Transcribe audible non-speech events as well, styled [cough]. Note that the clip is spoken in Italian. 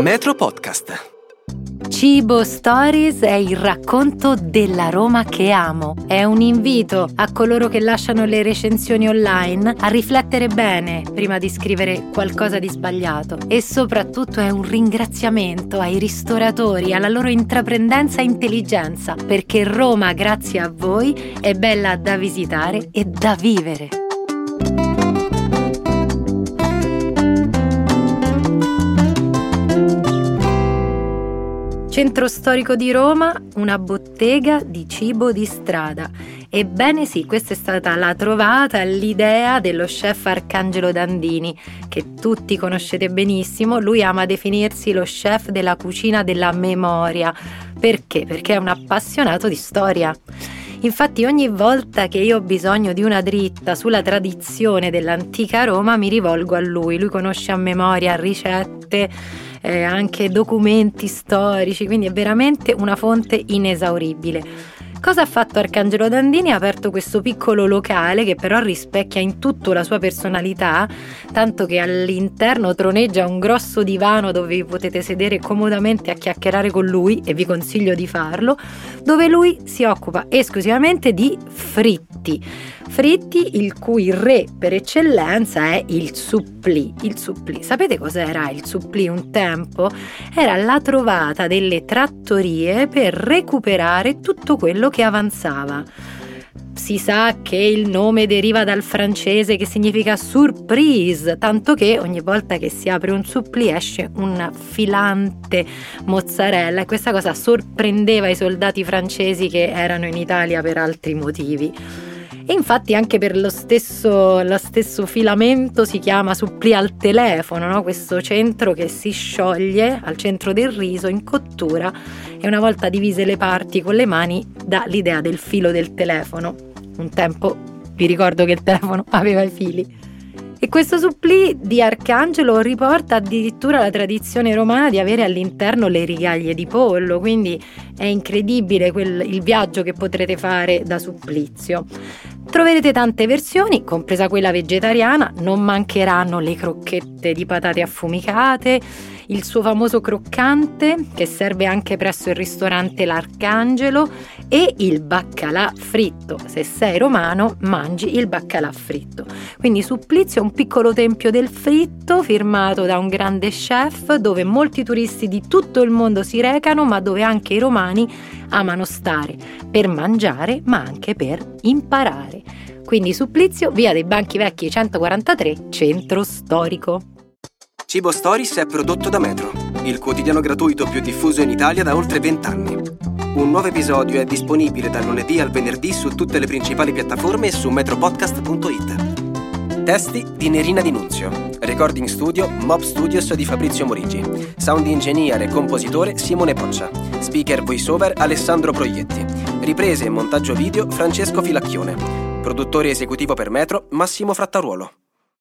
Metro Podcast. Cibo Stories è il racconto della Roma che amo. È un invito a coloro che lasciano le recensioni online a riflettere bene prima di scrivere qualcosa di sbagliato. E soprattutto è un ringraziamento ai ristoratori, alla loro intraprendenza e intelligenza, perché Roma, grazie a voi, è bella da visitare e da vivere. Centro storico di Roma, una bottega di cibo di strada. Ebbene sì, questa è stata la trovata, l'idea dello chef Arcangelo Dandini, che tutti conoscete benissimo. Lui ama definirsi lo chef della cucina della memoria. Perché? Perché è un appassionato di storia. Infatti ogni volta che io ho bisogno di una dritta sulla tradizione dell'antica Roma mi rivolgo a lui. Lui conosce a memoria ricette eh, anche documenti storici, quindi è veramente una fonte inesauribile. Cosa ha fatto Arcangelo Dandini? Ha aperto questo piccolo locale che però rispecchia in tutto la sua personalità, tanto che all'interno troneggia un grosso divano dove vi potete sedere comodamente a chiacchierare con lui e vi consiglio di farlo, dove lui si occupa esclusivamente di fritti. Fritti il cui re per eccellenza è il supplì. Il supplì, sapete cos'era il supplì un tempo? Era la trovata delle trattorie per recuperare tutto quello che avanzava. Si sa che il nome deriva dal francese che significa surprise, tanto che ogni volta che si apre un supplì esce un filante mozzarella e questa cosa sorprendeva i soldati francesi che erano in Italia per altri motivi. E infatti anche per lo stesso, lo stesso filamento si chiama suppli al telefono, no? questo centro che si scioglie al centro del riso in cottura e una volta divise le parti con le mani dà l'idea del filo del telefono. Un tempo vi ricordo che il telefono [laughs] aveva i fili. E questo supplì di Arcangelo riporta addirittura la tradizione romana di avere all'interno le rigaglie di pollo, quindi è incredibile quel, il viaggio che potrete fare da supplizio. Troverete tante versioni, compresa quella vegetariana, non mancheranno le crocchette di patate affumicate, il suo famoso croccante che serve anche presso il ristorante L'Arcangelo e il baccalà fritto. Se sei romano mangi il baccalà fritto. Quindi Supplizio è un piccolo tempio del fritto firmato da un grande chef dove molti turisti di tutto il mondo si recano ma dove anche i romani amano stare per mangiare ma anche per imparare. Quindi Supplizio, via dei Banchi Vecchi 143, centro storico. Cibo Stories è prodotto da Metro, il quotidiano gratuito più diffuso in Italia da oltre 20 anni. Un nuovo episodio è disponibile dal lunedì al venerdì su tutte le principali piattaforme e su metropodcast.it. Testi di Nerina Dinunzio. Recording studio Mob Studios di Fabrizio Morigi. Sound engineer e compositore Simone Poccia. Speaker voiceover Alessandro Proietti. Riprese e montaggio video Francesco Filacchione. Produttore esecutivo per Metro Massimo Frattaruolo.